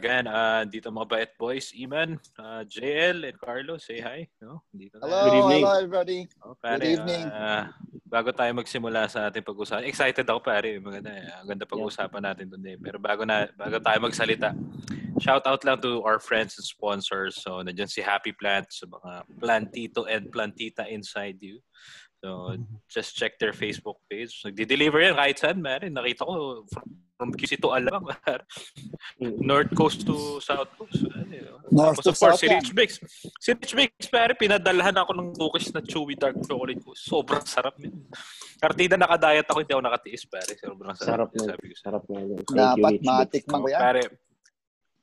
again. Uh, dito mga bait boys. Iman, uh, JL, and Carlo. Say hi. No? Dito hello, Good evening. hello everybody. Oh, pare, Good evening. Uh, bago tayo magsimula sa ating pag-usapan. Excited ako pare. Maganda, maganda pag-usapan natin today. Pero bago na bago tayo magsalita, shout out lang to our friends and sponsors. So, nandiyan si Happy Plant sa mga plantito and plantita inside you. So, just check their Facebook page. Nagde-deliver yan kahit saan, man. Nakita ko from, from QC to Alabang, North Coast to South Coast. North Tapos, to South, si Rich Mix. Si Rich Mix, pare, pinadalahan ako ng cookies na chewy dark chocolate ko. Sobrang sarap yun. Kartida nakadayat ako, hindi ako nakatiis, pare. Sobrang sarap. Sarap na. Sarap na. Dapat matikman ko yan. Pare,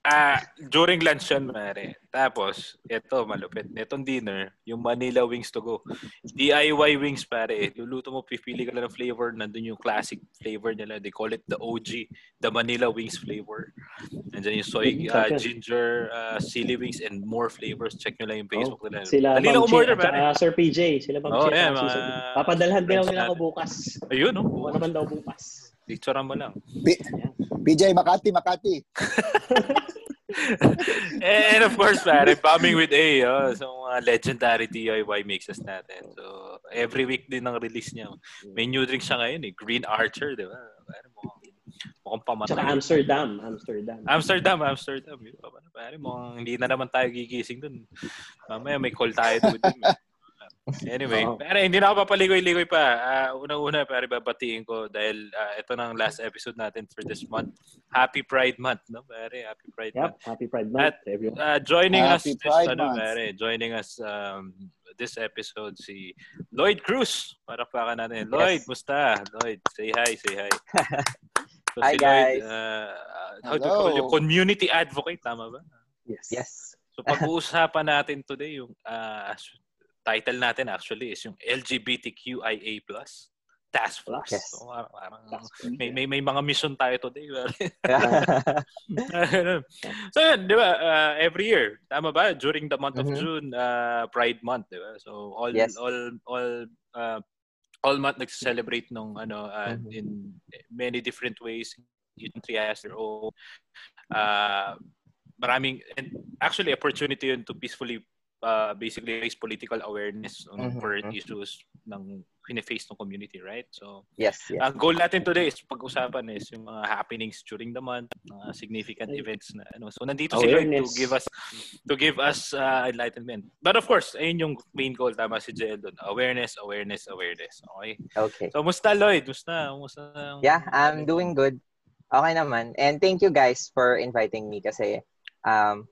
Ah, during lunch yun, mare. Tapos, ito, malupit. Itong dinner, yung Manila Wings to go. DIY wings, pare. Luluto mo, pipili ka lang ng flavor. Nandun yung classic flavor nila. They call it the OG, the Manila Wings flavor. Nandiyan yung soy, uh, ginger, uh, chili wings, and more flavors. Check nyo lang yung Facebook oh, nila. Sila, Dali lang umorder, pare. Uh, Sir PJ. Sila Bang oh, yeah, mga... Papadalhan din ako nila ako bukas. Ayun, no? Oh. naman daw bukas. Picture mo lang. P- PJ, Makati, Makati. and of course, pare, bombing with A, oh, so mga legendary DIY mixes natin. So, every week din ang release niya. May new drink siya ngayon eh, Green Archer, di ba? Pare, mukhang, mukhang pamatay. Tsaka Amsterdam, Amsterdam. Amsterdam, Amsterdam. Pare, mukhang hindi na naman tayo gigising dun. Mamaya may call tayo doon. Anyway, oh. pero hindi na ako papaligoy-ligoy pa. Uh, unang-una, pero babatiin ko dahil uh, ito nang last episode natin for this month. Happy Pride Month, no? Pare, Happy Pride yep, Month. Happy Pride Month, At, everyone. Uh, joining Happy us Pride this, ano, pare, joining us um, this episode si Lloyd Cruz. Para pa ka natin. Lloyd, yes. musta? Lloyd, say hi, say hi. So hi, si guys. Lloyd, uh, how do you call you? Community advocate, tama ba? Yes. Yes. So pag-uusapan natin today yung uh, title natin actually is yung LGBTQIA+. Task Force. Yes. So, parang, may, may, may mga mission tayo today. so yun, di ba, uh, every year, tama ba? During the month of mm-hmm. June, uh, Pride Month, di ba? So all, yes. all, all, uh, all month nagse-celebrate nung ano uh, mm-hmm. in many different ways. Each country has their own uh, maraming and actually opportunity yun to peacefully uh, basically raise political awareness on mm-hmm. current mm-hmm. issues ng kine-face ng community, right? So, yes, yes. ang goal natin today is pag-usapan is yung mga happenings during the month, mga significant events na ano. So, nandito si Lloyd to give us to give us uh, enlightenment. But of course, ayun yung main goal tama si Jel doon. Awareness, awareness, awareness. Okay? Okay. So, musta Lloyd? Musta? Musta? Yeah, I'm doing good. Okay naman. And thank you guys for inviting me kasi um,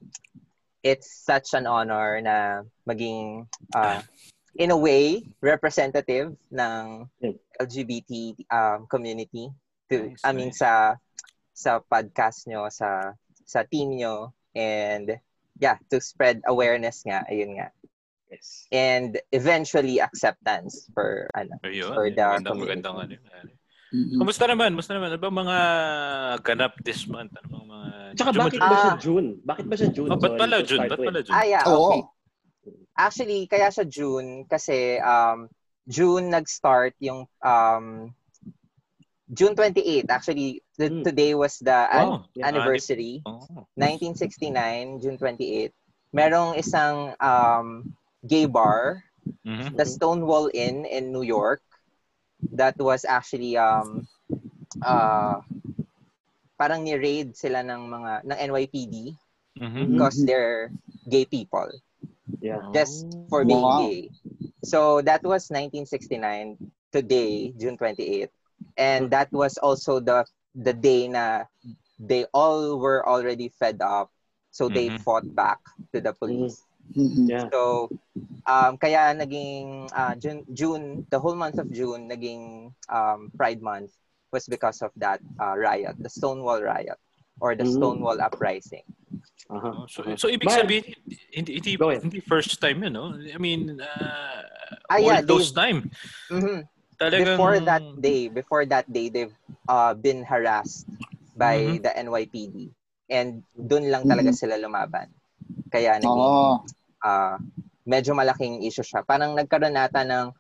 it's such an honor na maging uh, in a way representative ng LGBT um, community to nice, I mean nice. sa sa podcast nyo sa sa team nyo and yeah to spread awareness nga ayun nga. Yes. And eventually acceptance for ano Ayun, for the magandang, community. magandang, ano, Mm-hmm. Kumusta naman? Kumusta naman? Ano ba mga ganap this month? Ano bang mga Tsaka bakit ba siya June? Bakit ba siya June? Oh, ba't pala June? Ba't pala June? Ah, yeah, okay. Oh. Actually, kaya sa June kasi um, June nag-start yung um, June 28. Actually, the, hmm. today was the an- yeah, anniversary. Oh. 1969, June 28. Merong isang um, gay bar, mm-hmm. the Stonewall Inn in New York. That was actually um uh parang ni-raid sila ng mga ng NYPD mm-hmm. because they're gay people. Yeah. Just for being wow. gay. So that was 1969 today, June 28. And that was also the the day na they all were already fed up. So they mm-hmm. fought back to the police. Mm-hmm. Yeah. So um kaya naging uh, June June the whole month of June naging um Pride month was because of that uh, riot, the Stonewall riot or the mm. Stonewall uprising. Uh-huh. So, so ibig But, sabihin, hindi, hindi, hindi first time yun, no? I mean, uh, ah, all yeah, those time. Mm-hmm. Talagang... Before that day, before that day, they've uh, been harassed by mm-hmm. the NYPD. And doon lang talaga mm-hmm. sila lumaban. Kaya naging, oh. uh, medyo malaking issue siya. Parang nagkaroon nata ng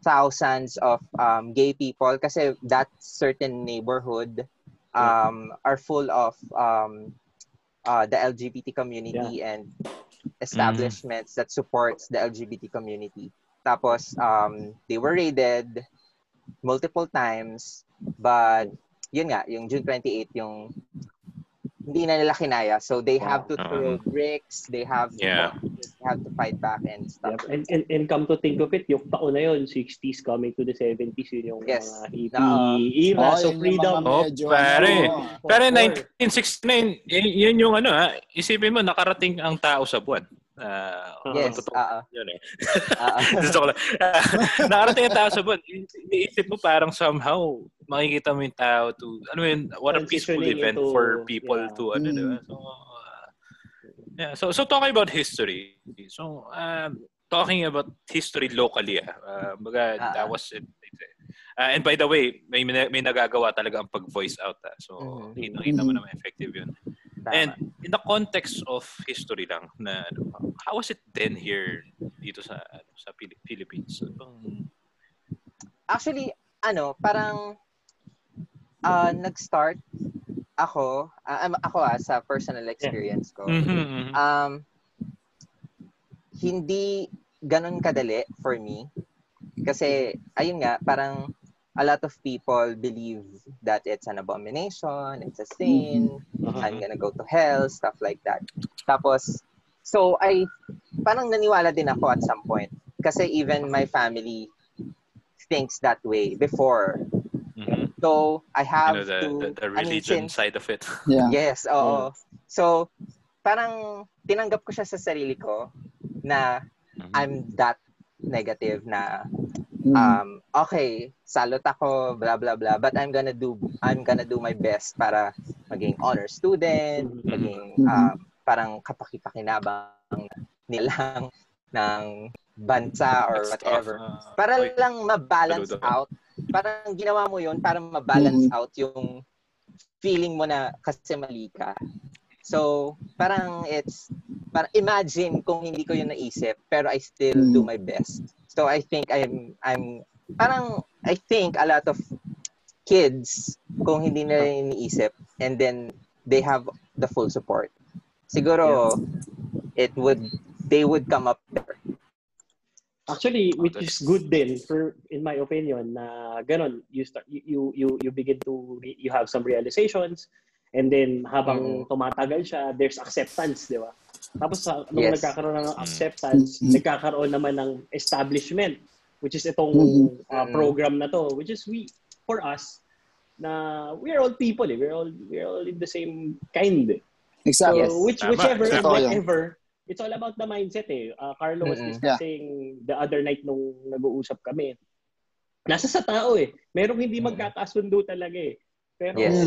thousands of um, gay people kasi that certain neighborhood um, are full of um, uh, the LGBT community yeah. and establishments mm-hmm. that supports the LGBT community. Tapos um, they were raided multiple times but yun nga, yung June 28 yung hindi na nila kinaya. So they have to throw uh, bricks, they have to, yeah. they have to fight back and stuff. Yep. And, and, and come to think of it, yung taon na yun, 60s coming to the 70s, yun yung yes. mga hippie uh, era. Oh, so freedom. Oh, pare. Pare, 1969, yun yung ano ha, isipin mo, nakarating ang tao sa buwan. Uh, yes, totoo, uh, yun eh. uh, nakarating ang tao sa buwan. Iniisip mo parang somehow, makikita mo yung tao to, ano yun, what a peaceful event into, for people yeah. to, ano, mm. diba? So, uh, yeah, so, so talking about history, so, um, talking about history locally, ah, uh, baga, uh, that was it. Uh, and by the way, may, may nagagawa talaga ang pag-voice out. Ah. So, mm-hmm. kita mo naman effective yun. Tama. And in the context of history lang, na ano, how was it then here dito sa ano, sa Philippines? Actually, ano, parang uh, nag-start ako, uh, ako ah, sa personal experience ko, mm-hmm, mm-hmm. um, hindi ganun kadali for me. Kasi, ayun nga, parang a lot of people believe that it's an abomination, it's a sin, mm-hmm. I'm gonna go to hell, stuff like that. Tapos, so I, parang naniwala din ako at some point. Kasi even my family thinks that way before So I have you know, the, to the, the religion I mean, since, side of it. Yeah. Yes, oo. Mm. So parang tinanggap ko siya sa sarili ko na mm-hmm. I'm that negative na mm. um okay, salot ako, blah blah blah, but I'm gonna do I'm gonna do my best para maging honor student, mm-hmm. maging um, parang kapakipakinabang nilang ng bansa or That's whatever. Uh, para like, lang ma-balance out parang ginawa mo yon para ma-balance mm-hmm. out yung feeling mo na kasi mali ka. So, parang it's, parang imagine kung hindi ko yun naisip, pero I still mm-hmm. do my best. So, I think I'm, I'm, parang, I think a lot of kids, kung hindi nila iniisip, and then they have the full support, siguro, yeah. it would, they would come up there. Actually, which is good din for in my opinion na ganun you start you you you begin to you have some realizations and then habang mm. tumatagal siya there's acceptance, di ba? Tapos sa nung yes. nagkakaroon ng mm. acceptance, mm-hmm. nagkakaroon naman ng establishment which is itong mm-hmm. uh, program na to which is we for us na we're all people eh. We're all we're all in the same kind. Exactly. So, yes. which whichever and whatever it's all about the mindset eh. Uh, Carlo was mm-hmm. discussing yeah. the other night nung nag-uusap kami. Nasa sa tao eh. Merong hindi magkakasundo talaga eh. Pero yes.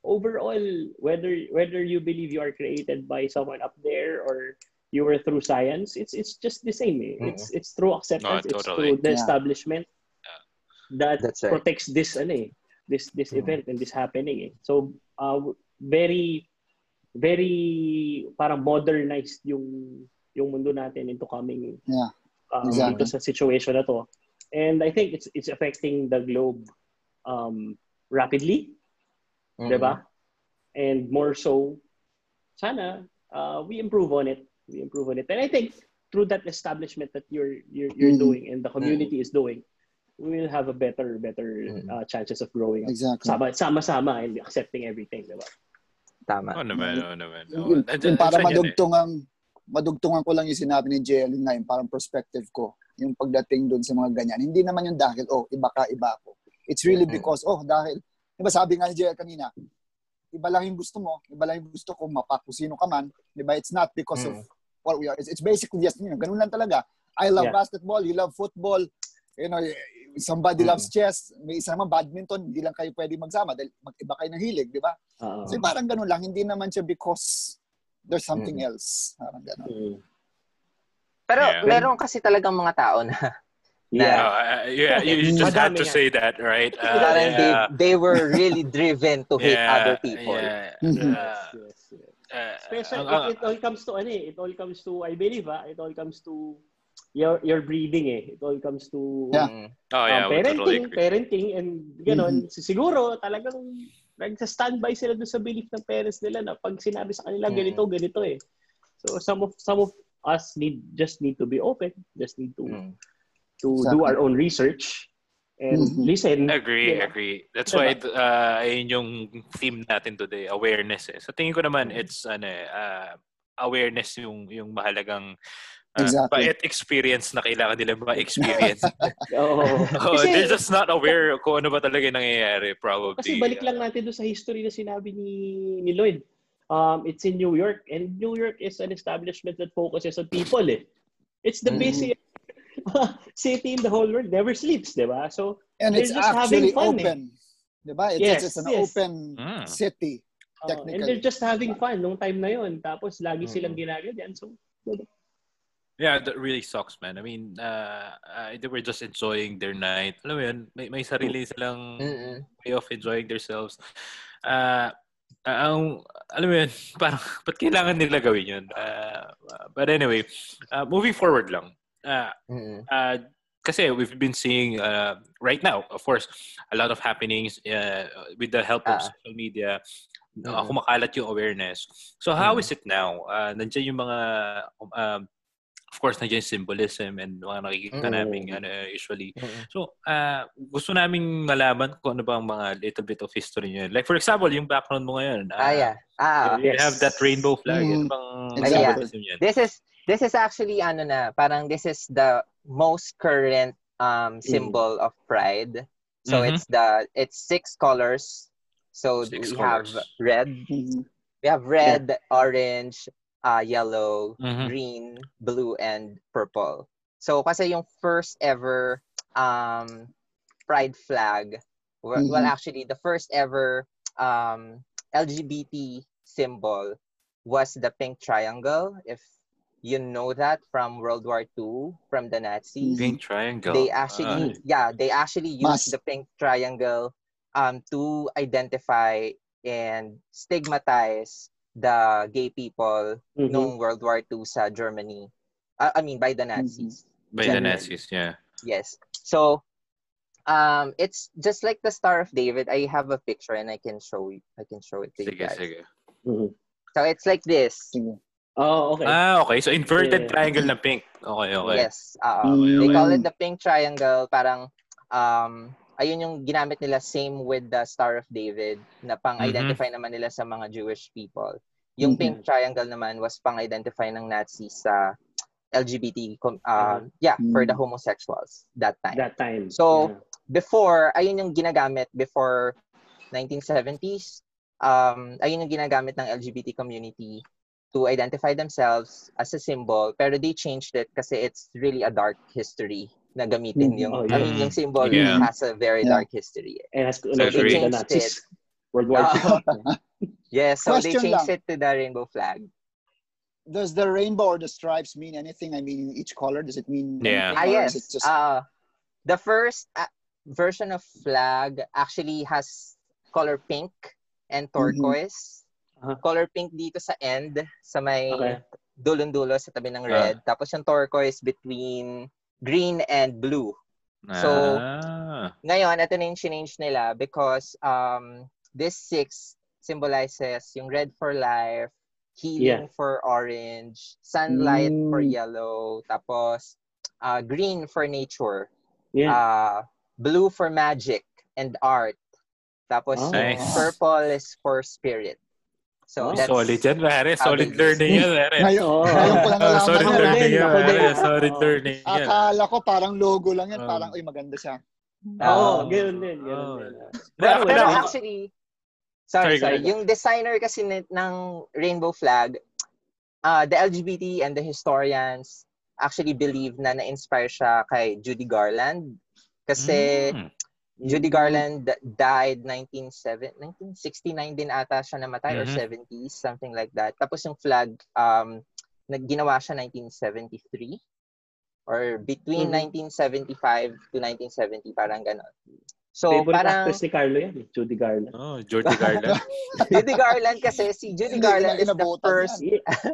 overall, whether whether you believe you are created by someone up there or you were through science, it's it's just the same eh. Mm-hmm. It's it's through acceptance, no, totally. it's through the yeah. establishment that That's protects right. this ano eh, this this mm-hmm. event and this happening eh. So uh, very very parang modernized yung yung mundo natin into coming yeah, um, exactly. dito sa situation na to. And I think it's it's affecting the globe um, rapidly. Mm-hmm. 'Di ba? And more so sana uh, we improve on it. We improve on it. And I think through that establishment that you're you're, you're mm-hmm. doing and the community mm-hmm. is doing, we will have a better better mm-hmm. uh, chances of growing up. Exactly. Sama sama and accepting everything, 'di ba? Tama. Oo naman, oo naman. Oh, yung, para madugtungan, madugtungan ko lang yung sinabi ni JL nga, yung parang perspective ko, yung pagdating doon sa mga ganyan. Hindi naman yung dahil, oh, iba ka, iba ako. It's really because, oh, dahil, di ba sabi nga ni JL kanina, iba lang yung gusto mo, iba lang yung gusto ko, mapa kung sino ka man, di ba? It's not because mm. of what we are. It's, it's basically just, you know, ganun lang talaga. I love yeah. basketball, you love football, you know, somebody mm. loves chess, may isa naman badminton, hindi lang kayo pwede magsama dahil mag-iba kayo ng hilig, di ba? Uh-huh. So parang ganun lang, hindi naman siya because there's something mm. else. Parang ganun. Mm. Pero yeah. meron kasi talagang mga tao na yeah, uh, yeah, you just had to say that, right? Uh, yeah. they, they were really driven to hate yeah, other people. Yeah. Uh, yes, yes. Uh, Especially, uh, it, it all comes to ano eh, it all comes to, I believe ah, it all comes to your your breeding eh. It all comes to yeah. Um, oh, yeah, um, parenting, totally parenting and gano'n. Mm-hmm. Siguro talagang nagsa-standby sila doon sa belief ng parents nila na pag sinabi sa kanila ganito, mm-hmm. ganito eh. So some of some of us need just need to be open, just need to mm. to exactly. do our own research and mm-hmm. listen. Agree, yeah. agree. That's diba? why uh, ayun yung theme natin today, awareness eh. Sa tingin ko naman mm-hmm. it's ano eh, uh, awareness yung yung mahalagang Uh, exactly. But experience na kailangan nila ma-experience. oh. oh, kasi, they're just not aware kung ano ba talaga nangyayari probably. Kasi balik lang natin doon sa history na sinabi ni, ni Lloyd. Um, it's in New York and New York is an establishment that focuses on people eh. It's the mm. basic city in the whole world never sleeps, di ba? So, and it's actually fun, eh. open. Eh. Di ba? It's, yes, it's an yes. open mm. city. Technically. Uh, and they're just having fun nung time na yon. Tapos lagi mm. silang ginagawa So, diba? Yeah, that really sucks, man. I mean, uh, uh, they were just enjoying their night. Alam mo yun, may, may sarili silang Mm-mm. way of enjoying themselves. Uh, uh, ang, alam mo yun, parang, ba't kailangan nila gawin yun? Uh, but anyway, uh, moving forward lang. Uh, uh, kasi we've been seeing uh, right now, of course, a lot of happenings uh, with the help of uh, social media. Uh, kumakalat yung awareness. So how mm-hmm. is it now? Uh, nandiyan yung mga um, of course, nandiyan yung symbolism and mga nakikita mm-hmm. namin ano, usually. Mm-hmm. So, uh, gusto namin malaman kung ano ba ang mga little bit of history niyo. Like, for example, yung background mo ngayon. Uh, ah, yeah. Ah, you yes. have that rainbow flag. Mm-hmm. Ano bang exactly. yeah. This is, this is actually, ano na, parang this is the most current um, symbol mm-hmm. of pride. So, mm-hmm. it's the, it's six colors. So, six we colors. have red. Mm-hmm. We have red, yeah. orange, uh, yellow, mm-hmm. green, blue, and purple. So, kasi yung first ever um, pride flag, well, mm-hmm. well actually, the first ever um, LGBT symbol was the pink triangle. If you know that from World War II, from the Nazis. Pink triangle. They actually, uh. yeah, they actually used Mas. the pink triangle um, to identify and stigmatize the gay people mm-hmm. noong World War II sa Germany. Uh, I mean, by the mm-hmm. Nazis. By Germany. the Nazis, yeah. Yes. So, um, it's just like the Star of David. I have a picture and I can show you. I can show it to sige, you guys. Sige. Mm-hmm. So it's like this. Oh, okay. Ah, okay. So inverted yeah. triangle na pink. Okay, okay. Yes. Uh, okay, They call it the pink triangle. Parang um ayun yung ginamit nila same with the Star of David na pang-identify mm-hmm. naman nila sa mga Jewish people. Yung mm-hmm. pink triangle naman was pang-identify ng Nazis sa LGBT uh, uh-huh. yeah, mm-hmm. for the homosexuals that time. That time. So yeah. before ayun yung ginagamit before 1970s um ayun yung ginagamit ng LGBT community to identify themselves as a symbol pero they changed it kasi it's really a dark history na gamitin mm-hmm. yung, oh, yeah. I mean, yung symbol yeah. has a very yeah. dark history. And has so they changed Nazis. it. World War II. Uh, yes, so Question they changed lang. it to the rainbow flag. Does the rainbow or the stripes mean anything? I mean, each color, does it mean yeah. Ah, yes. Just... Uh, the first uh, version of flag actually has color pink and mm-hmm. turquoise. Mm-hmm. Uh-huh. Color pink dito sa end, sa may okay. dulon-dulo sa tabi ng red. Uh. Tapos yung turquoise between green and blue. So, ah. ngayon, ito na yung change nila because um, this six symbolizes yung red for life, healing yeah. for orange, sunlight mm. for yellow, tapos uh, green for nature, yeah. uh, blue for magic and art, tapos oh. nice. purple is for spirit. So, oh, solid yan, pare. Solid learning yan, pare. Ngayon, oh. ngayon ko lang. Oh, solid learning yan, pare. Solid learning yan. Akala ko parang logo lang yan. Parang, uy, maganda siya. Oo, oh, ganoon din. Ganoon din. Pero, pero actually, sorry, sorry. Yung designer kasi ng rainbow flag, uh, the LGBT and the historians actually believe na na-inspire siya kay Judy Garland. Kasi mm. Judy Garland died 1969 din ata siya namatay mm-hmm. or 70s, something like that. Tapos yung flag, um, nagginawa siya 1973 or between mm-hmm. 1975 to 1970, parang ganon. So, Favorite parang... actress ni Carlo yan, eh, Judy Garland. Oh, Judy Garland. Judy Garland kasi, si Judy Garland is the first...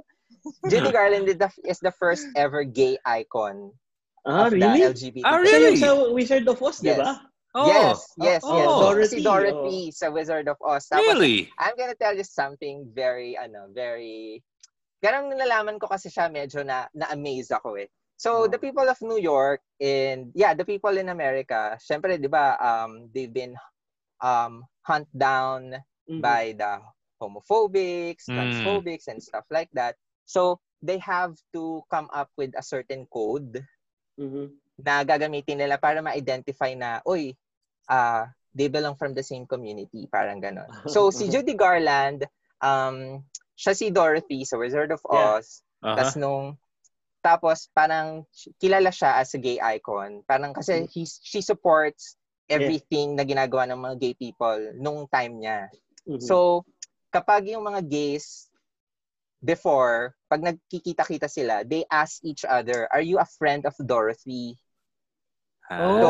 Judy Garland is the, is the first ever gay icon ah, of really? the LGBT. Ah, really? Sa Wizard of Oz, yes. di ba? Oh. Yes, yes, oh. yes. Dorothy, si Dorothy oh. sa Wizard of Oz. Tapos, really? I'm gonna tell you something very, ano, very... Ganang nalalaman ko kasi siya, medyo na, na-amaze ako eh. So, oh. the people of New York and, yeah, the people in America, syempre, di ba, um, they've been um, hunt down mm-hmm. by the homophobics, mm. transphobics, and stuff like that. So, they have to come up with a certain code mm-hmm. Na gagamitin nila para ma-identify na, uy, uh, they belong from the same community, parang ganon. So, si Judy Garland, um, siya si Dorothy sa Wizard of Oz. Yeah. Uh-huh. Tapos nung, tapos parang kilala siya as a gay icon. Parang kasi he, she supports everything yeah. na ginagawa ng mga gay people nung time niya. Mm-hmm. So, kapag yung mga gays before, pag nagkikita-kita sila, they ask each other, are you a friend of Dorothy? Oh, so,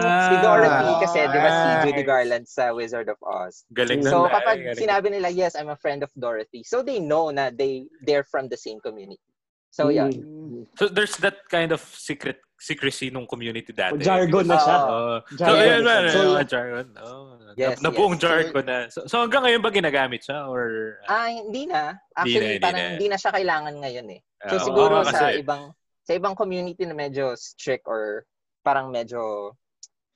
ah, si Dorothy kasi, di ba si Judy Garland sa Wizard of Oz. Galing so, kapag galing. sinabi nila, yes, I'm a friend of Dorothy, so they know na they, they're from the same community. So, yeah. Mm. So, there's that kind of secret secrecy nung community dati. jargon na siya. Uh, jargon so, yun na, so, jargon. Oh, yes, na, buong yes. jargon na. So, so, hanggang ngayon ba ginagamit siya? Or, ah, hindi na. Actually, hindi parang na. hindi na siya kailangan ngayon eh. So, uh, siguro oh, sa ibang sa ibang community na medyo strict or parang medyo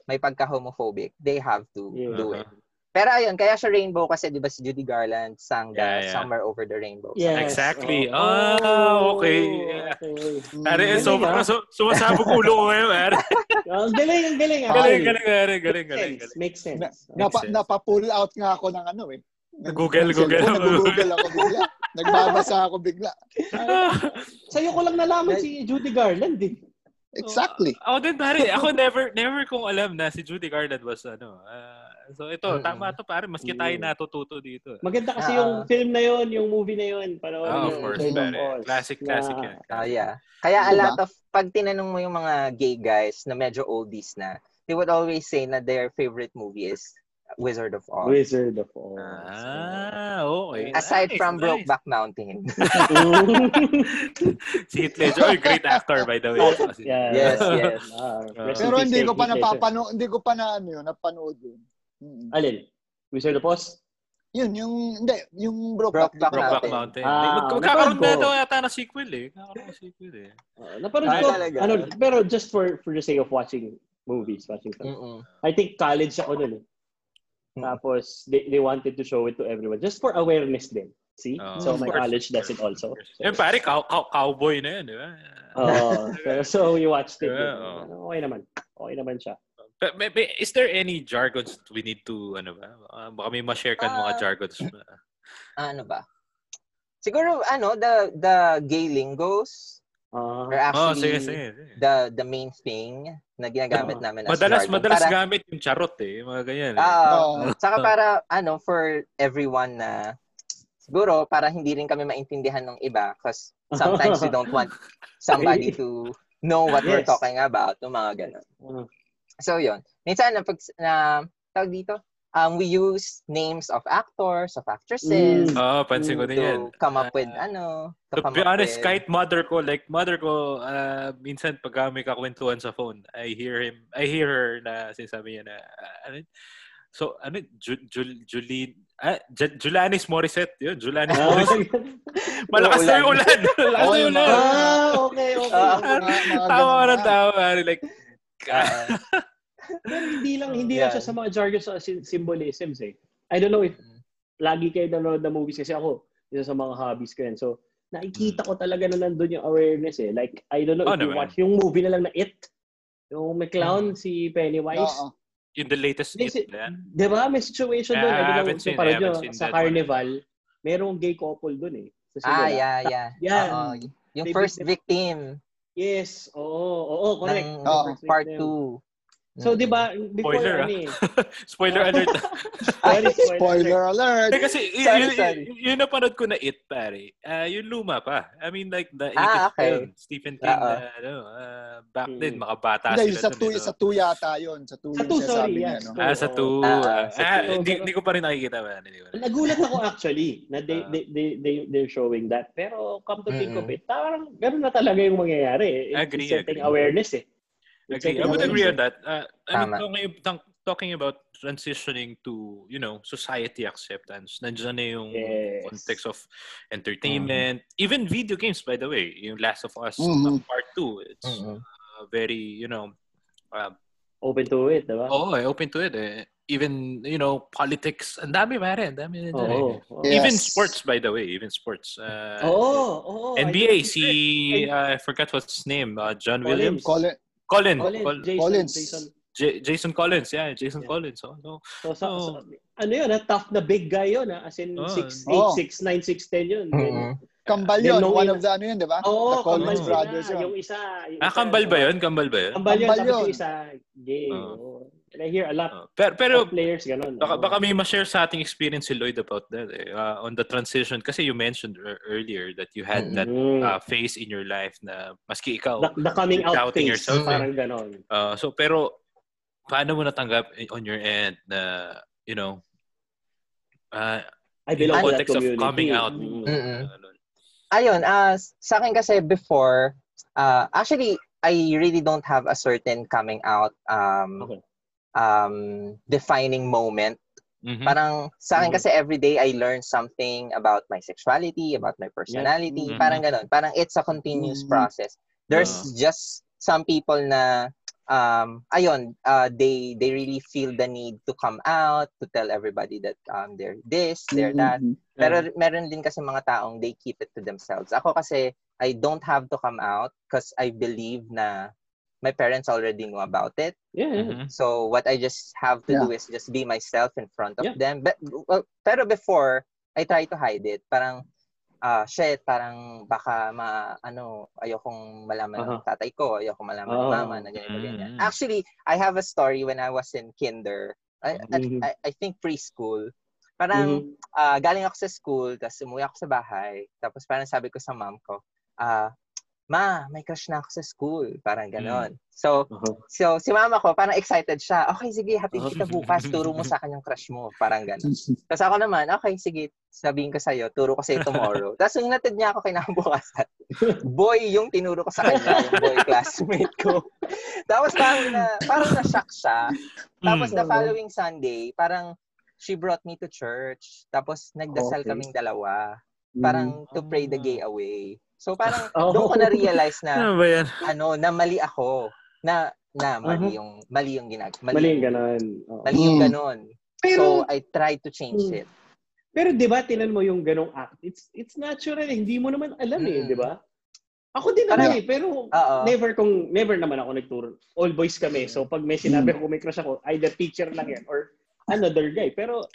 may pagka-homophobic, they have to yeah. do it. Pero ayun, kaya siya Rainbow kasi 'di ba si Judy Garland sang the yeah, yeah. Summer Over the Rainbow. Yes. Exactly. Oh, ah, okay. okay. Are, so ah. so sumasabog ulo ko ngayon, are. Ang galing, ang galing. Galing, galing, galing, galing, galing. Makes sense. Na, napa, napa-pull out nga ako ng ano eh. Google, Google. Nag-Google ako bigla. Nagbabasa ako bigla. Sa'yo ko lang nalaman si Judy Garland eh. Exactly. Oh, ako din pare, ako never never kong alam na si Judy Garland was ano, uh, So ito, mm-hmm. tama to pare, maski tayo natututo dito. Maganda kasi uh, yung film na yon, yung movie na yon, panoorin oh, of course, pare. Classic, classic yan. Ah, uh, yeah. Kaya a lot of, pag tinanong mo yung mga gay guys na medyo oldies na, they would always say na their favorite movie is Wizard of Oz. Wizard of Oz. Ah, okay. Aside nice, from nice. Brokeback Mountain. si Heath Ledger, oh, great actor by the way. Yeah. Yes, yes. Uh, Pero hindi ko pa napapano, hindi ko pa na ano yun, napanood yun. Mm-hmm. Alin? Wizard of Oz? Yun, yung, hindi, yung Brokeback, Brokeback Mountain. Mountain. Ah, Magkakaroon na daw yata na sequel eh. Magkakaroon na sequel eh. Uh, ko, ano, pero just for for the sake of watching movies, watching stuff. Mm-mm. I think college ako nun eh. Mm. Tapos, they, they wanted to show it to everyone. Just for awareness din. See? Uh, so, my college does it also. So, yan, pare, cow, cow, cowboy na yan, di ba? Oo. uh, so, we watched it. Yeah, uh, okay naman. Okay naman siya. But, but, is there any jargons we need to, ano ba? Uh, baka may ma-share ka uh, mga jargons. ano ba? Siguro, ano, the the gay lingos uh, are actually oh, sige, sige, sige. the the main thing na ginagamit uh, namin as Madalas, jargon. madalas para, gamit yung charot eh, mga ganyan. Eh. Uh, saka para, ano, for everyone na, siguro, para hindi rin kami maintindihan ng iba because sometimes we don't want somebody to know what yes. we're talking about, yung mga ganun. Uh, So, yun. Minsan, na, pag, na tawag dito, um, we use names of actors, of actresses. Mm. Oh, pansin ko din yan. come up with, uh, ano, to, to be honest, with... kahit mother ko, like, mother ko, uh, minsan pag may kakwentuhan sa phone, I hear him, I hear her na sinasabi niya na, uh, ano, so, ano, Jul, Jul, Julie, ah, J- Julanis Morissette, yun, Julanis Morissette. Malakas na yung ulan. Malakas na yung ulan. Ah, okay, okay. Uh, tawa ng tawa. Like, Uh, pero hindi lang hindi yeah. lang siya sa mga jargon sa symbolisms eh. I don't know if mm. lagi kayo nanonood ng movies kasi ako isa sa mga hobbies ko yan. So nakikita ko talaga na nandun yung awareness eh. Like I don't know oh, if you watch yung movie na lang na It. Yung may clown mm. si Pennywise. No, in the latest It. Yeah. Di ba? May situation doon. Yeah, I don't know. So, parang yun, sa Carnival, one. merong gay couple doon eh. ah, yeah, yeah. Yan. Uh-oh. Yung first victim. Yes, oo, oo, correct. Ng, oh, part 2. So, di ba, before spoiler, ano eh. spoiler alert. spoiler, spoiler alert. Eh, kasi, sorry, yun, sorry. Yun, yun napanood ko na It, pare. Uh, yung luma pa. I mean, like, the ah, okay. film. Stephen King, uh, ano, uh, back hmm. then, makabata Hindi, sila. Sa 2 eh, sa two yata yun. Sa 2 Sa 2, sorry. Yes, no? Ah, sa 2. Uh, ah, hindi ko pa rin nakikita. ba Nagulat ako actually na they, they, they, they, they're showing that. Pero come to think of it, parang ganun na talaga yung mangyayari. It's agree, setting agree. awareness eh. Okay, I would agree on that. Uh, I mean, talking, talking about transitioning to, you know, society acceptance, nandiyan na yung yes. context of entertainment, mm-hmm. even video games, by the way. Yung Last of Us mm-hmm. Part 2, it's mm-hmm. uh, very, you know, uh, open to it, diba? Oo, oh, open to it. Eh. Even, you know, politics, ang dami ba rin, dami oh, oh. Even sports, by the way, even sports. Uh, oh, oh, NBA, si, uh, I forgot what's his name, uh, John Williams. Colin, Colin. Col- Jason, Collins. Jason. J- Jason Collins, yeah, Jason yeah. Collins. So, so, so, so, so, ano yun, ha? tough na big guy yun, ha? as in 6'8", oh. 6'9", 6'10 yun. Mm-hmm. Kambal yun, one of the ano yun, di ba? Oo, oh, Collins brothers yun. Yung isa. Yung ah, kambal ba yun? Kambal ba yun? Kambal yun, kambal tapos yung isa, gay. Oh. And I hear a lot uh, pero, pero, of players ganun. Baka, baka may ma-share sa ating experience si Lloyd about that eh. Uh, on the transition. Kasi you mentioned earlier that you had that mm-hmm. uh, phase in your life na maski ikaw. The, the coming out phase. Yourself, parang eh. ganon. Uh, so, pero paano mo natanggap on your end na, you know, uh, I belong in the context of coming out. Mm-hmm. Uh, Ayun, uh, sa akin kasi before, uh, actually, I really don't have a certain coming out um, okay um, defining moment. Mm-hmm. Parang sa akin mm-hmm. kasi every day I learn something about my sexuality, about my personality. Yeah. Mm-hmm. Parang ganun. Parang it's a continuous mm-hmm. process. There's uh. just some people na um ayun, uh, they they really feel the need to come out to tell everybody that um they're this, they're that. Mm-hmm. Pero meron din kasi mga taong they keep it to themselves. Ako kasi I don't have to come out because I believe na my parents already know about it. Yeah. Mm-hmm. So what I just have to yeah. do is just be myself in front of yeah. them. But well, pero before I try to hide it, parang ah uh, shit, parang baka ma ano, ayokong malaman uh-huh. ng tatay ko, ayokong malaman uh-huh. ng mama na ganyan mm-hmm. ganyan. Actually, I have a story when I was in kinder. I, mm-hmm. I, I think preschool. Parang mm-hmm. uh, galing ako sa school, tapos umuwi ako sa bahay. Tapos parang sabi ko sa mom ko, ah, uh, ma, may crush na ako sa school. Parang ganon. Mm. So, uh-huh. so si mama ko, parang excited siya. Okay, sige, hatid kita bukas. Turo mo sa akin yung crush mo. Parang ganon. Tapos ako naman, okay, sige, sabihin ko sa'yo, turo ko sa'yo tomorrow. Tapos yung natid niya ako kinabukasan, boy yung tinuro ko sa kanya, yung boy classmate ko. Tapos parang na, parang na-shock siya. Tapos mm. the following Sunday, parang she brought me to church. Tapos nagdasal okay. kaming dalawa. Parang mm. to pray the gay away. So parang oh. doon ko na-realize na ano, ba yan? ano na mali ako. Na na mali uh-huh. yung mali yung ginag. Mali, mali yung ganon. Oh. Mali yung ganon. Pero, so I try to change hmm. it. Pero 'di ba tinan mo yung ganong act. It's it's natural, hindi mo naman alam mm. eh, 'di ba? Ako din naman eh, pero Uh-oh. never kung never naman ako nagturo. All boys kami. So pag may sinabi ko may crush ako, either teacher lang yan or another guy. Pero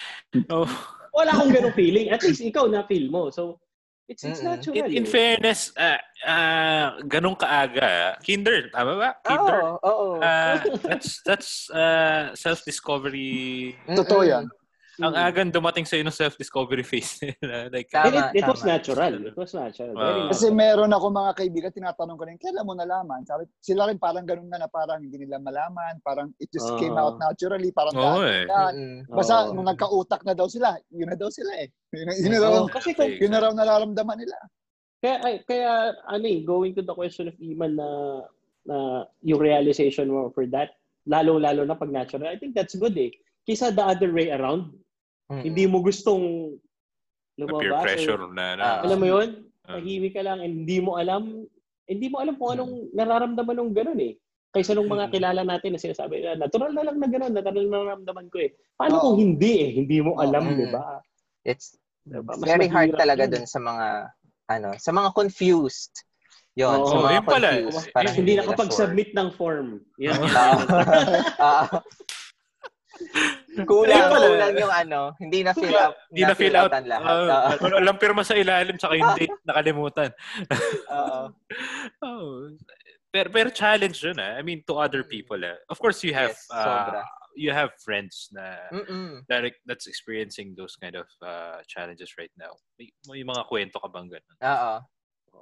oh. wala akong ganong feeling. At least ikaw na feel mo. So It's, it's natural. In, in fairness, uh, uh, ganun kaaga. Kinder, tama ba? Kinder. Oo, oo. Uh, that's that's uh, self-discovery. Totoo yan. Ang agan dumating sa ng self-discovery phase nila. like, tama, it, it, was natural. It was natural. Uh, Kasi meron ako mga kaibigan, tinatanong ko rin, kailan mo nalaman? Sabi, sila rin parang ganun na na parang hindi nila malaman. Parang it just uh, came out naturally. Parang oh, eh. mm Basta uh, nung nagka-utak na daw sila, yun na daw sila eh. Yun, yun, na, daw, uh, kasi kung, yun na raw nararamdaman nila. Kaya, ay, kaya ano eh, going to the question of Iman na, na yung realization mo for that, lalo-lalo na pag natural, I think that's good eh. Kisa the other way around, Mm-hmm. Hindi mo gustong lumabas. Peer pressure or, na, na. Alam mo yun? Uh, Tahimik ka lang and hindi mo alam hindi mo alam kung anong nararamdaman ng ganun eh. Kaysa nung mga kilala natin na sinasabi na natural na lang na ganun, natural na nararamdaman ko eh. Paano oh. kung hindi eh? Hindi mo alam, oh. di ba? It's diba? very hard talaga dun sa mga ano, sa mga confused. Yon, oh, sa mga confused. Pala. Parang hindi nakapag-submit ng form. Yan. uh, kulang, kulang yung ano, hindi na fill out. Hindi na, fill out. Lahat. Uh, uh, walang pirma sa ilalim tsaka yung date nakalimutan. Oo. oh. pero, pero challenge yun eh. I mean, to other people eh. Of course, you have yes, uh, you have friends na that, that's experiencing those kind of uh, challenges right now. May, may mga kwento ka bang ganun? Oo.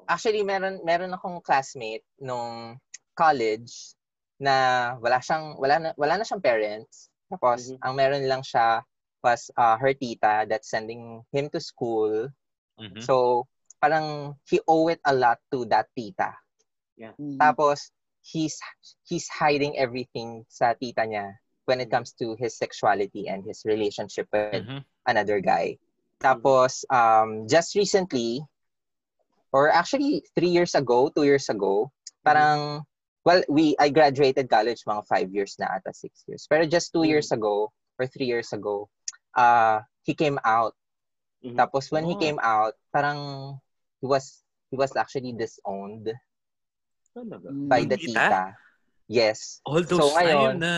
Actually, meron meron akong classmate nung college na wala siyang wala na wala na siyang parents. Tapos mm-hmm. ang meron lang siya was uh, her tita that's sending him to school. Mm-hmm. So parang he owe it a lot to that tita. Yeah. Mm-hmm. Tapos he's he's hiding everything sa tita niya when it comes to his sexuality and his relationship with mm-hmm. another guy. Tapos um just recently or actually three years ago, two years ago, parang well, we I graduated college mga five years na ata, six years. Pero just two years ago or three years ago, uh, he came out. Mm-hmm. Tapos when oh. he came out, parang he was he was actually disowned by the tita. Yes. All those so, ngayon, na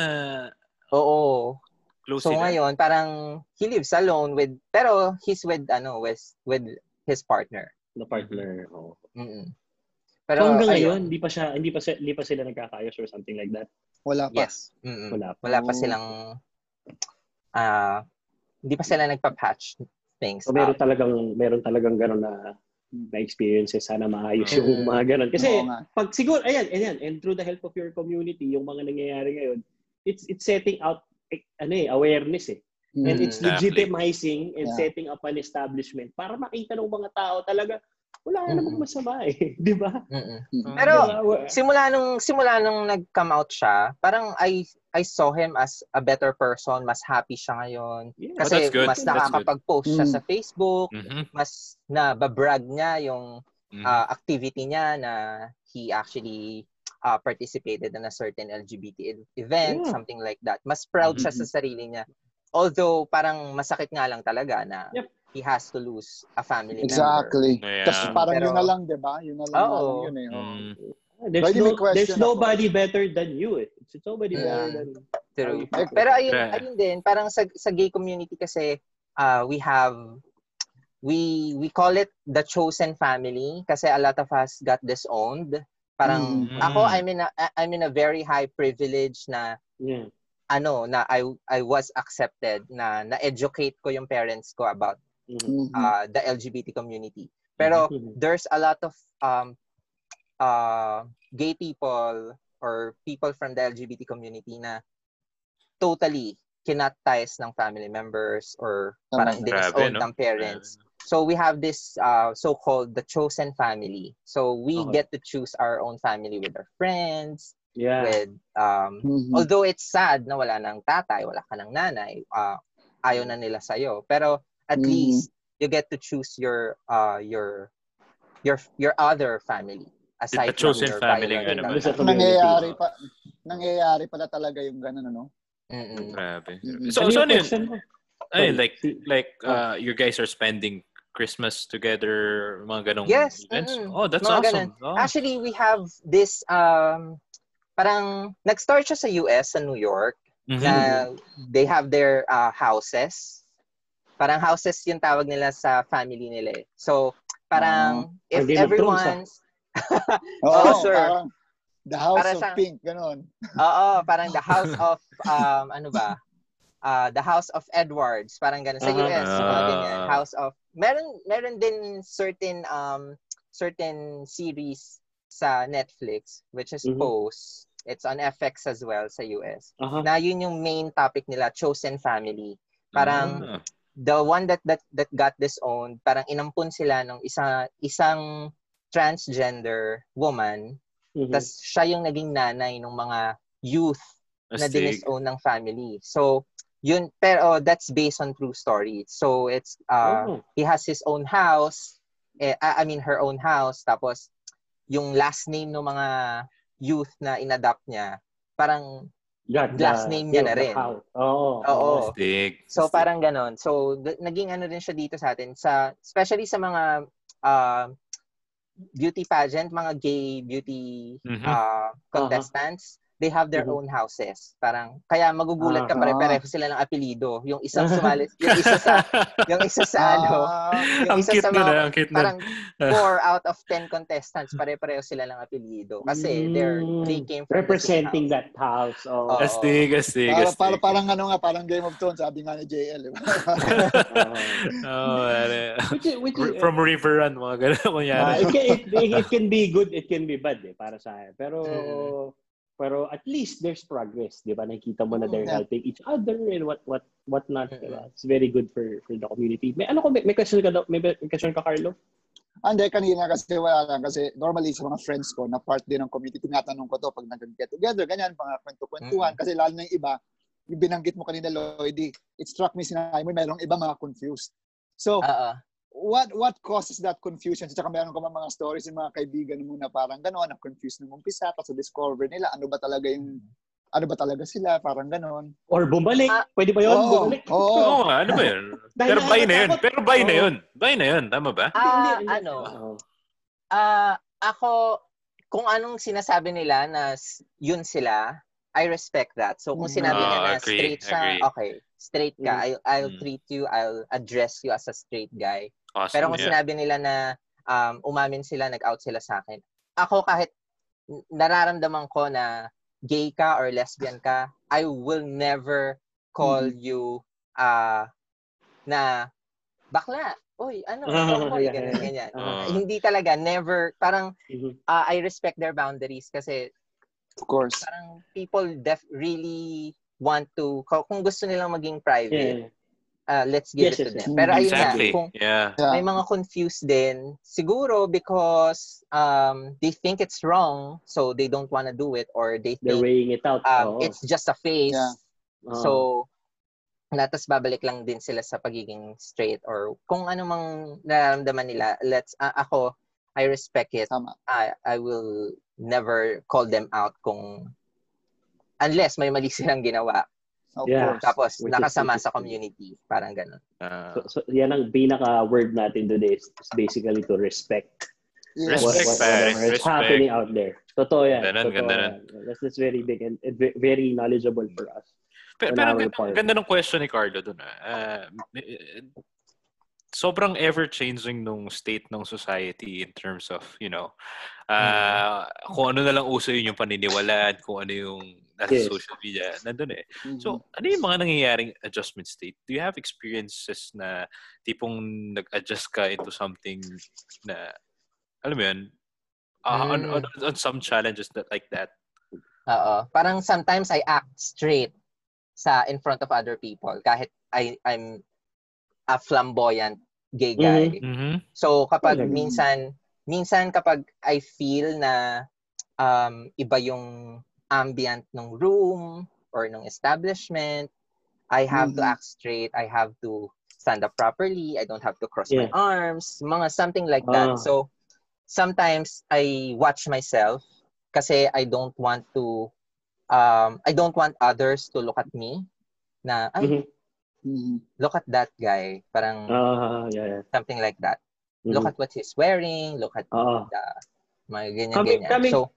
Oo. Close so sila. ngayon, parang he lives alone with pero he's with ano with with his partner. The partner. Oh. Mm-mm. Pero so hanggang ngayon, hindi pa siya hindi pa siya, hindi pa sila nagkakayos or something like that. Wala pa. Yes. Mm-mm. Wala pa. Wala pa silang uh, hindi pa sila nagpa-patch things. So meron talagang meron talagang gano'n na na experiences sana maayos mm. yung mga ganun. Kasi pag siguro ayan, ayan, and through the help of your community, yung mga nangyayari ngayon, it's it's setting out eh, ano eh, awareness eh. Mm, and it's legitimizing and yeah. setting up an establishment para makita ng mga tao talaga wala mm namang masama eh, 'di ba? Pero simula nung simula nung nag-come out siya, parang I I saw him as a better person, mas happy siya ngayon. Yeah. Kasi oh, mas nakakapag-post siya mm. sa Facebook, mm-hmm. mas na-brag niya yung mm. uh, activity niya na he actually uh, participated in a certain LGBT event, yeah. something like that. Mas proud mm-hmm. siya sa sarili niya. Although parang masakit nga lang talaga na yep he has to lose a family exactly. member. Exactly. Yeah. Kasi parang Pero, yun na lang, di ba? Yun na lang, oh, yun eh. Oh. Mm. There's, no, there's nobody ako. better than you eh. It's nobody yeah. better than True. Pero ayun, yeah. ayun din, parang sa, sa gay community kasi uh, we have we we call it the chosen family kasi a lot of us got disowned. Parang mm-hmm. ako I'm in a I'm in a very high privilege na yeah. ano na I I was accepted na na-educate ko yung parents ko about mm-hmm. uh, the LGBT community. Pero mm-hmm. there's a lot of um, uh, gay people or people from the LGBT community na totally cannot ties ng family members or parang disowned no? ng parents. So we have this uh, so-called the chosen family. So we okay. get to choose our own family with our friends, yeah. with um mm-hmm. although it's sad na wala nang tatay, wala ka ng nanay, uh, ayaw na nila sa iyo. Pero at mm. least you get to choose your uh your your your other family aside the chosen from your family ano nangyayari pa nangyayari pala talaga yung ganun ano mm Grabe. So, so ano yun? Ay, like, like, uh, you guys are spending Christmas together, mga ganong yes, events? Mm-hmm. Oh, that's mga awesome. Oh. Actually, we have this, um, parang, nag-start siya sa US, sa New York, mm-hmm. na they have their uh, houses Parang houses yung tawag nila sa family nila eh. So, parang uh, if everyone's... Oo, oh, sir. Parang the House parang of Pink, ganun. Oo, parang the House of, um, ano ba? Uh, the House of Edwards, parang ganun. Sa uh-huh. US, uh, mga ganyan. House of... Meron, meron din certain, um, certain series sa Netflix, which is mm-hmm. Pose. It's on FX as well sa US. Uh-huh. Na yun yung main topic nila, Chosen Family. Parang, uh-huh the one that that that got disowned, parang inampun sila ng isa isang transgender woman. Mm-hmm. Tapos siya yung naging nanay ng mga youth Astig. na dinisown ng family. So, yun pero that's based on true story. So it's uh oh. he has his own house, eh, I mean her own house tapos yung last name ng mga youth na inadopt niya, parang God, last name niya na rin. Oo. Oo. Big. So parang ganon. So d- naging ano rin siya dito sa atin sa especially sa mga uh, beauty pageant, mga gay beauty mm-hmm. uh, contestants. Uh-huh. They have their mm-hmm. own houses. Parang kaya magugulat ka pare-pareho sila ng apelyido. Yung isang sumali, yung isa sa yung isa sa ano, yung isa sa mga, na, parang four out of ten contestants pare-pareho sila ng apelyido kasi they're they came from representing that house. Oh. Astig, astig, para, para, parang ano nga, parang Game of Thrones, sabi nga ni JL. Diba? oh, which, which, from River Run, mga ganun. Uh, it, can, it, it, can be good, it can be bad eh, para sa akin. Pero mm. Pero at least there's progress, 'di ba? Nakikita mo na they're yeah. helping each other and what what what not. Diba? It's very good for for the community. May ano ko may, may question ka may, may question ka Carlo? Hindi, kanina kasi wala lang. Kasi normally sa mga friends ko na part din ng community, tinatanong ko to pag nag-get together, ganyan, mga kwento-kwentuhan. Mm-hmm. Kasi lalo na yung iba, yung binanggit mo kanina, Lloydie, it struck me, sinabi mo, mayroong iba mga confused. So, uh-uh what what causes that confusion? At saka meron ka mga stories ng mga kaibigan mo na parang gano'n, na confused nung umpisa, tapos discover nila ano ba talaga yung ano ba talaga sila, parang gano'n. Or bumalik. Uh, Pwede ba yun? Oh, bumalik. Oo. Oh. Nga, ano ba yun? Pero buy na yun. Pero buy na yun. Buy na yun. Tama ba? Ah, uh, ano? Ah, uh, ako, kung anong sinasabi nila na yun sila, I respect that. So kung sinabi niya na agree, straight siya, agree. okay, straight ka, mm. I'll, I'll mm. treat you, I'll address you as a straight guy. Awesome, Pero kung yeah. sinabi nila na um, umamin sila, nag-out sila sa akin, ako kahit nararamdaman ko na gay ka or lesbian ka, I will never call mm-hmm. you uh, na bakla. Uy, ano? Oy, ganyan, ganyan. Uh, Hindi talaga, never. Parang, uh, I respect their boundaries kasi Of course. Parang people def really want to, kung gusto nilang maging private, yeah uh, let's give yes, it to yes, them. Pero ayun exactly. nga, kung yeah. may mga confused din, siguro because um, they think it's wrong, so they don't want to do it, or they think They're weighing it out. Um, oh. It's just a phase. Yeah. Oh. So, natas babalik lang din sila sa pagiging straight or kung ano mang nararamdaman nila, let's, uh, ako, I respect it. Tama. I, I will never call them out kung unless may mali silang ginawa. Of yeah. Course. Tapos, Which nakasama sa community. Parang ganun. Uh, so, so, yan ang pinaka-word natin today is basically to respect. Yeah. Respect, what, what, whatever is happening out there. Totoo yan. Ganda nun, ganda nun. That's, that's very big and very knowledgeable for us. Pero, pero ganda, ganda ng question ni Carlo dun. Uh, sobrang ever-changing nung state ng society in terms of, you know, uh, mm. kung ano na lang uso yun yung paniniwalaan, kung ano yung nasa yes. social media, nandun eh. Mm-hmm. So, ano yung mga nangyayaring adjustment state? Do you have experiences na tipong nag-adjust ka into something na, alam mo yun, uh, mm. on, on, on some challenges that like that? Oo. Parang sometimes I act straight sa in front of other people kahit I I'm a flamboyant gay guy. Mm-hmm. So kapag mm-hmm. minsan minsan kapag I feel na um, iba yung ambient ng room or ng establishment, I have mm-hmm. to act straight. I have to stand up properly. I don't have to cross yeah. my arms. Mga something like that. Uh. So sometimes I watch myself kasi I don't want to um, I don't want others to look at me na ay mm-hmm. Mm-hmm. Look at that guy. Parang uh, yeah, yeah. something like that. Mm-hmm. Look at what he's wearing. Look at uh, the, mga ganyan, coming, ganyan. Coming, so,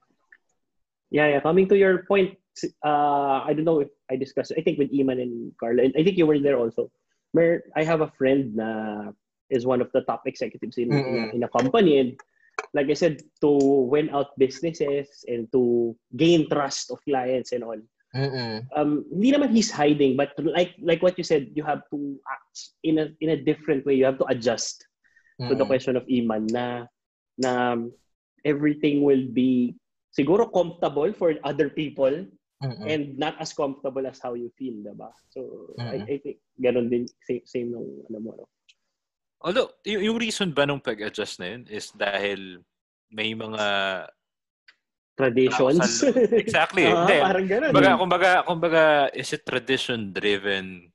yeah, yeah. Coming to your point, uh, I don't know if I discussed, I think with Iman and Carla, and I think you were there also. Where I have a friend na is one of the top executives in, mm-hmm. in, a company. And like I said, to win out businesses and to gain trust of clients and all, Mm-mm. Um, hindi naman he's hiding, but like like what you said, you have to act in a in a different way. You have to adjust Mm-mm. to the question of Iman na na everything will be siguro comfortable for other people Mm-mm. and not as comfortable as how you feel, diba? So I, I think ganun din same, same nung ano mo. No? Although, y- yung reason ba nung pag-adjust na yun is dahil may mga traditions. exactly. uh, Hindi. Parang ganun. Kumbaga, kumbaga, kumbaga, is it tradition-driven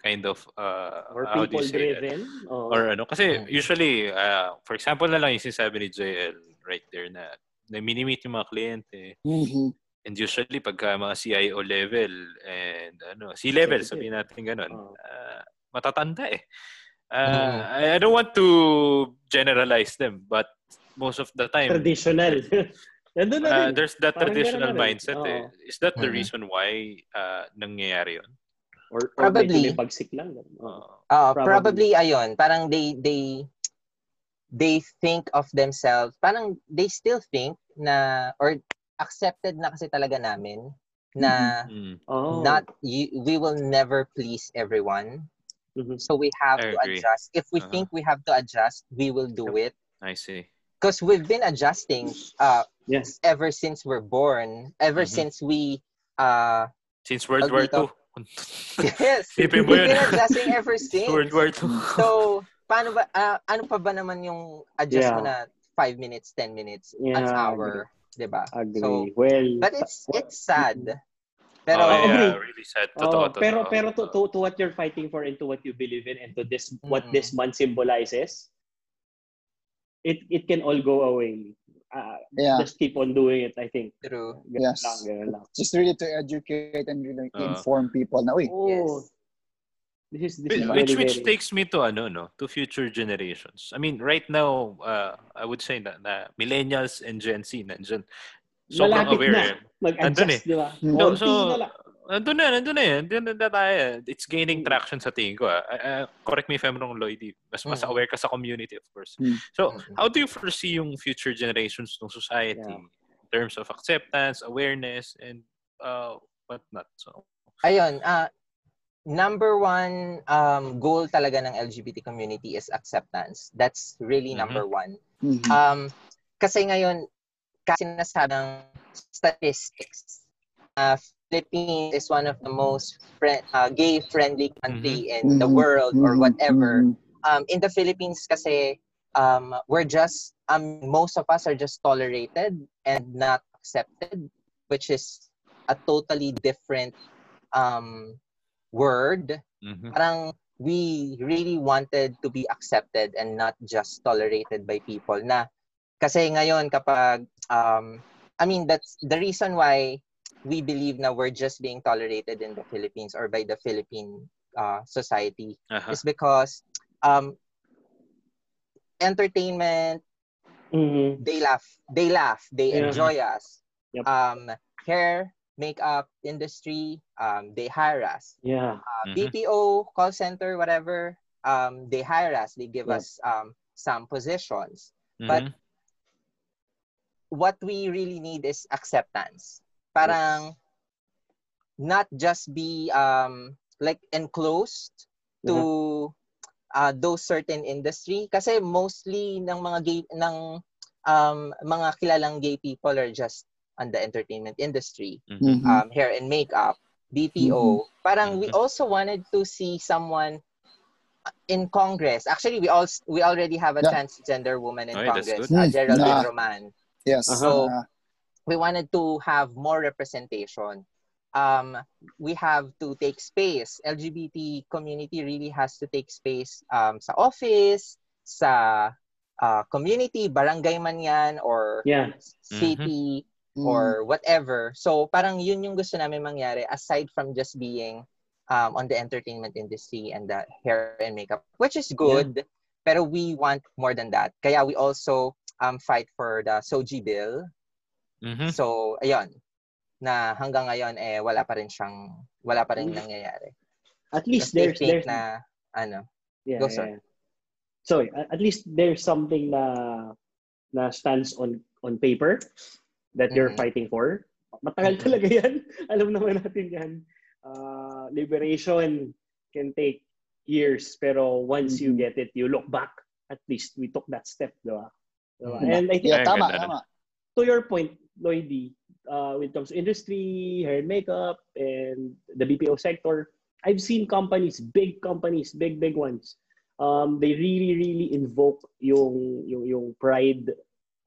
kind of uh, or people driven or, or ano kasi hmm. usually uh, for example na lang yung sinasabi ni JL right there na na mini-meet yung mga kliyente mm-hmm. and usually pagka mga CIO level and ano C level sabihin natin ganun uh, matatanda eh uh. I, I don't want to generalize them but most of the time traditional Nandun na uh, rin. there's that Parang traditional mindset oh. eh. Is that the mm-hmm. reason why uh, nangyayari yun? Or, or probably. bagsik lang. Uh, uh, probably. probably ayun. Parang they, they, they think of themselves, parang they still think na, or accepted na kasi talaga namin na mm-hmm. oh. not you, we will never please everyone. Mm-hmm. So we have I to agree. adjust. If we uh-huh. think we have to adjust, we will do it. I see. Because we've been adjusting uh yes. ever since we're born, ever mm-hmm. since we uh since World War II. yes. we've been adjusting ever since. World War II. so, paano ba uh, ano pa ba naman yung adjust yeah. mo na 5 minutes, 10 minutes, yeah, an hour, 'di ba? So, well, but it's it's sad. Pero oh, yeah, really sad. Totoo, oh, totoo. Pero pero to, to, to what you're fighting for and to what you believe in and to this mm-hmm. what this month symbolizes, it it can all go away. Uh, yeah. Just keep on doing it, I think. True. Ganun yes. Lang, lang. Just really to educate and really uh, inform people na, uy, oh, yes. This is, this is which which very... takes me to ano no to future generations. I mean right now uh, I would say na, na millennials and Gen Z nandiyan sobrang Malapit aware. Na. Mag-adjust, eh. di ba? No, so, nandun na, nandun na yan. Nandun na tayo. It's gaining hmm. traction sa tingin ko. Uh, uh, correct me if I'm wrong, Lloyd. Mas, mas hmm. aware ka sa community, of course. Mm. So, how do you foresee yung future generations ng society yeah. in terms of acceptance, awareness, and uh, what not? So, Ayun, uh, number one um, goal talaga ng LGBT community is acceptance. That's really mm-hmm. number one. Mm-hmm. Um, kasi ngayon, kasi sinasabi ng statistics, uh, Philippines is one of the most friend, uh, gay-friendly country mm-hmm. in the world or mm-hmm. whatever. Mm-hmm. Um, in the Philippines kasi, um, we're just, um, most of us are just tolerated and not accepted, which is a totally different um, word. Mm-hmm. Parang we really wanted to be accepted and not just tolerated by people na kasi ngayon kapag um I mean that's the reason why we believe na we're just being tolerated in the Philippines or by the Philippine uh, society uh-huh. is because um entertainment mm-hmm. they laugh they laugh they yeah. enjoy us yep. um hair makeup industry um they hire us yeah uh, mm-hmm. BPO call center whatever um they hire us they give yep. us um some positions mm-hmm. but what we really need is acceptance. Parang yes. not just be um like enclosed to mm-hmm. uh, those certain industry kasi mostly ng mga gay ng um mga kilalang gay people are just on the entertainment industry mm-hmm. um hair and makeup BPO mm-hmm. parang we mm-hmm. also wanted to see someone in Congress actually we all we already have a yeah. transgender woman in oh, Congress uh, Geraldine nah. Roman Yes. Uh-huh. So we wanted to have more representation. Um, we have to take space. LGBT community really has to take space um, sa office, sa uh, community, barangay man yan, or yeah. city, mm-hmm. Or whatever. So parang yun yung gusto namin mangyari aside from just being um, on the entertainment industry and the hair and makeup, which is good. Yeah. Pero we want more than that. Kaya we also um, fight for the Soji bill. Mm-hmm. So, ayun, na hanggang ngayon eh wala pa rin siyang wala pa rin mm-hmm. nangyayari. At least there's there's na ano. Yeah, Go sir. Yeah. Sorry, at least there's something na na stands on on paper that you're mm-hmm. fighting for. Matagal mm-hmm. talaga 'yan. Alam naman natin 'yan. Uh, liberation can take years pero once mm-hmm. you get it, you look back, at least we took that step, di ba? Diba? And I think, yeah, tama, tama. to your point, Lloydie, uh, when it comes to industry, hair and makeup, and the BPO sector, I've seen companies, big companies, big, big ones, um, they really, really invoke yung, yung, yung pride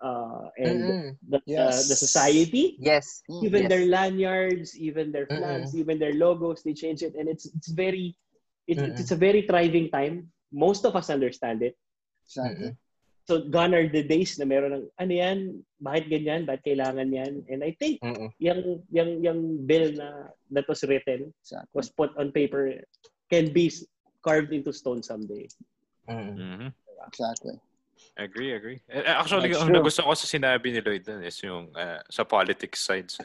uh, and mm-hmm. the, yes. uh, the society. Yes. Even yes. their lanyards, even their flags, mm-hmm. even their logos, they change it, and it's it's very, it's, mm-hmm. it's a very thriving time. Most of us understand it. Exactly. So, gone are the days na meron ng, ano yan, bakit ganyan, bakit kailangan yan? And I think, Mm-mm. yung, yung, yung bill na that was written, exactly. was put on paper, can be carved into stone someday. Mm-hmm. Exactly. Agree, agree. Eh, actually, That's ang true. nagusto ko sa sinabi ni Lloyd is yung uh, sa politics sides.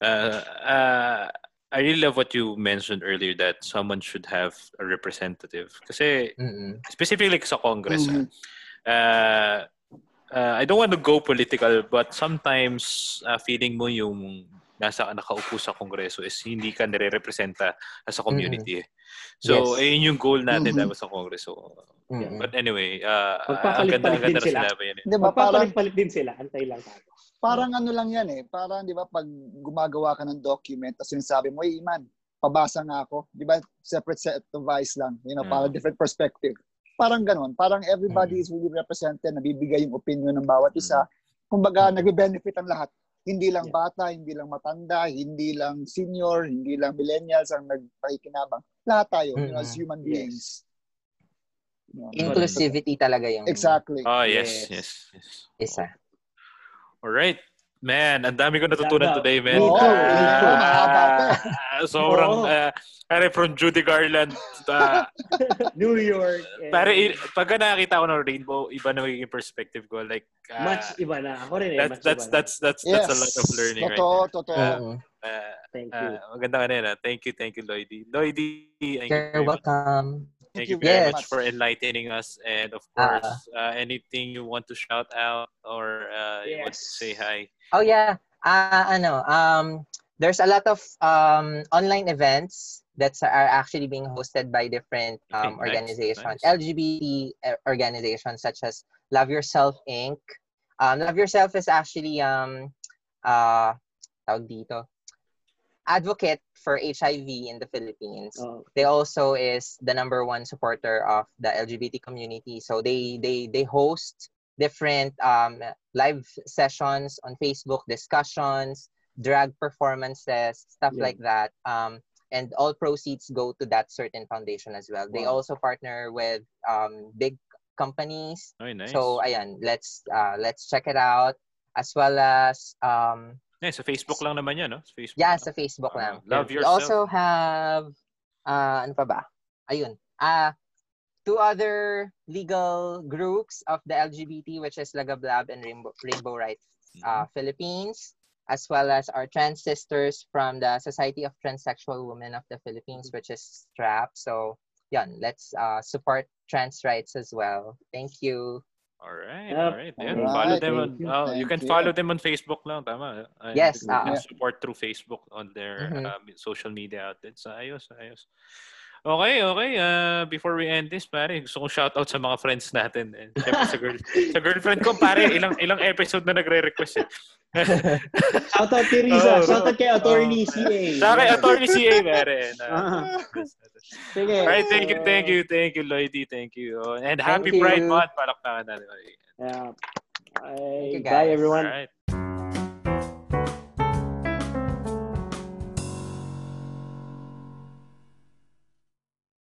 Uh, uh, I really love what you mentioned earlier that someone should have a representative. Kasi, mm-hmm. specifically sa Congress, mm-hmm. uh, uh, I don't want to go political, but sometimes uh, feeling mo yung nasa nakaupo sa Kongreso is hindi ka nire-representa as a community. Mm-hmm. So, yes. ayun yung goal natin mm-hmm. sa Kongreso. Mm-hmm. But anyway, uh, ang ganda, ang ganda sila. Sinabi yun. Eh. Diba, Magpapalit-palit din sila. Antay lang tayo. Parang ano lang yan eh. Parang, di ba, pag gumagawa ka ng document, tapos sinasabi mo, hey, Iman, pabasa nga ako. Di ba, separate set of eyes lang. You know, mm. para different perspective. Parang ganun. Parang everybody mm. is really represented, nabibigay yung opinion ng bawat isa. Mm. Kumbaga, mm. nagbe-benefit ang lahat. Hindi lang yeah. bata, hindi lang matanda, hindi lang senior, hindi lang millennials ang nagpakikinabang. Lahat tayo, mm. you know, as human beings. Yes. Inclusivity talaga yung... Exactly. Oh, yes, yes, yes. Isa. All right. Man, ang dami ko natutunan today, man. Oo, oh, uh, sobrang, uh, pare from Judy Garland, uh, New York. And... Pare, pagka nakakita ko ng rainbow, iba na magiging perspective ko. Like, uh, much iba na. Ako rin eh, that's, that's, that's, that's, yes. that's a lot of learning totoo, right Totoo, totoo. Uh, thank you. Uh, maganda ka na Thank you, thank you, Lloydie. Lloydie, You're welcome. Thank, you very yes. much for enlightening us. And of course, uh, uh, anything you want to shout out or uh, yes. you want to say hi? Oh yeah. Uh, ano, um, there's a lot of um, online events that are actually being hosted by different um, okay, organizations, nice. LGBT uh, organizations such as Love Yourself Inc. Um, Love Yourself is actually um, uh, tawag dito, advocate for HIV in the Philippines. Oh. They also is the number one supporter of the LGBT community. So they they they host different um, live sessions on Facebook, discussions, drag performances, stuff yeah. like that. Um, and all proceeds go to that certain foundation as well. Wow. They also partner with um, big companies. Oh, nice. So ayan, let's uh, let's check it out as well as um, Yeah, sa Facebook lang naman yan, no? Sa Facebook yeah, lang. sa Facebook lang. Uh, love yourself. We also have, uh, ano pa ba? Ayun. Uh, two other legal groups of the LGBT, which is Lagablab and Rainbow, Rainbow Rights uh, mm-hmm. Philippines, as well as our trans sisters from the Society of Transsexual Women of the Philippines, which is STRAP. So, yan, let's uh, support trans rights as well. Thank you. All right, yep. all right. Yeah, right. follow them on. You. Oh, you can you. follow them on Facebook lang, tama. Yes, uh, support through Facebook on their mm-hmm. uh, social media outlets. Ayos, ayos. Okay, okay. Uh, before we end this, pare, gusto kong shoutout sa mga friends natin. And syempre sa, girl, sa girlfriend ko, pare, ilang ilang episode na nagre-request eh. shoutout kay Riza. Oh, shoutout kay Attorney oh, CA. Sa kay Attorney CA, pare. Uh, Sige. Alright, thank you, thank you, thank you, Lloydie. Thank you. Oh, and happy Pride Month. Palakpakan natin. Yeah. Bye, bye everyone. All right.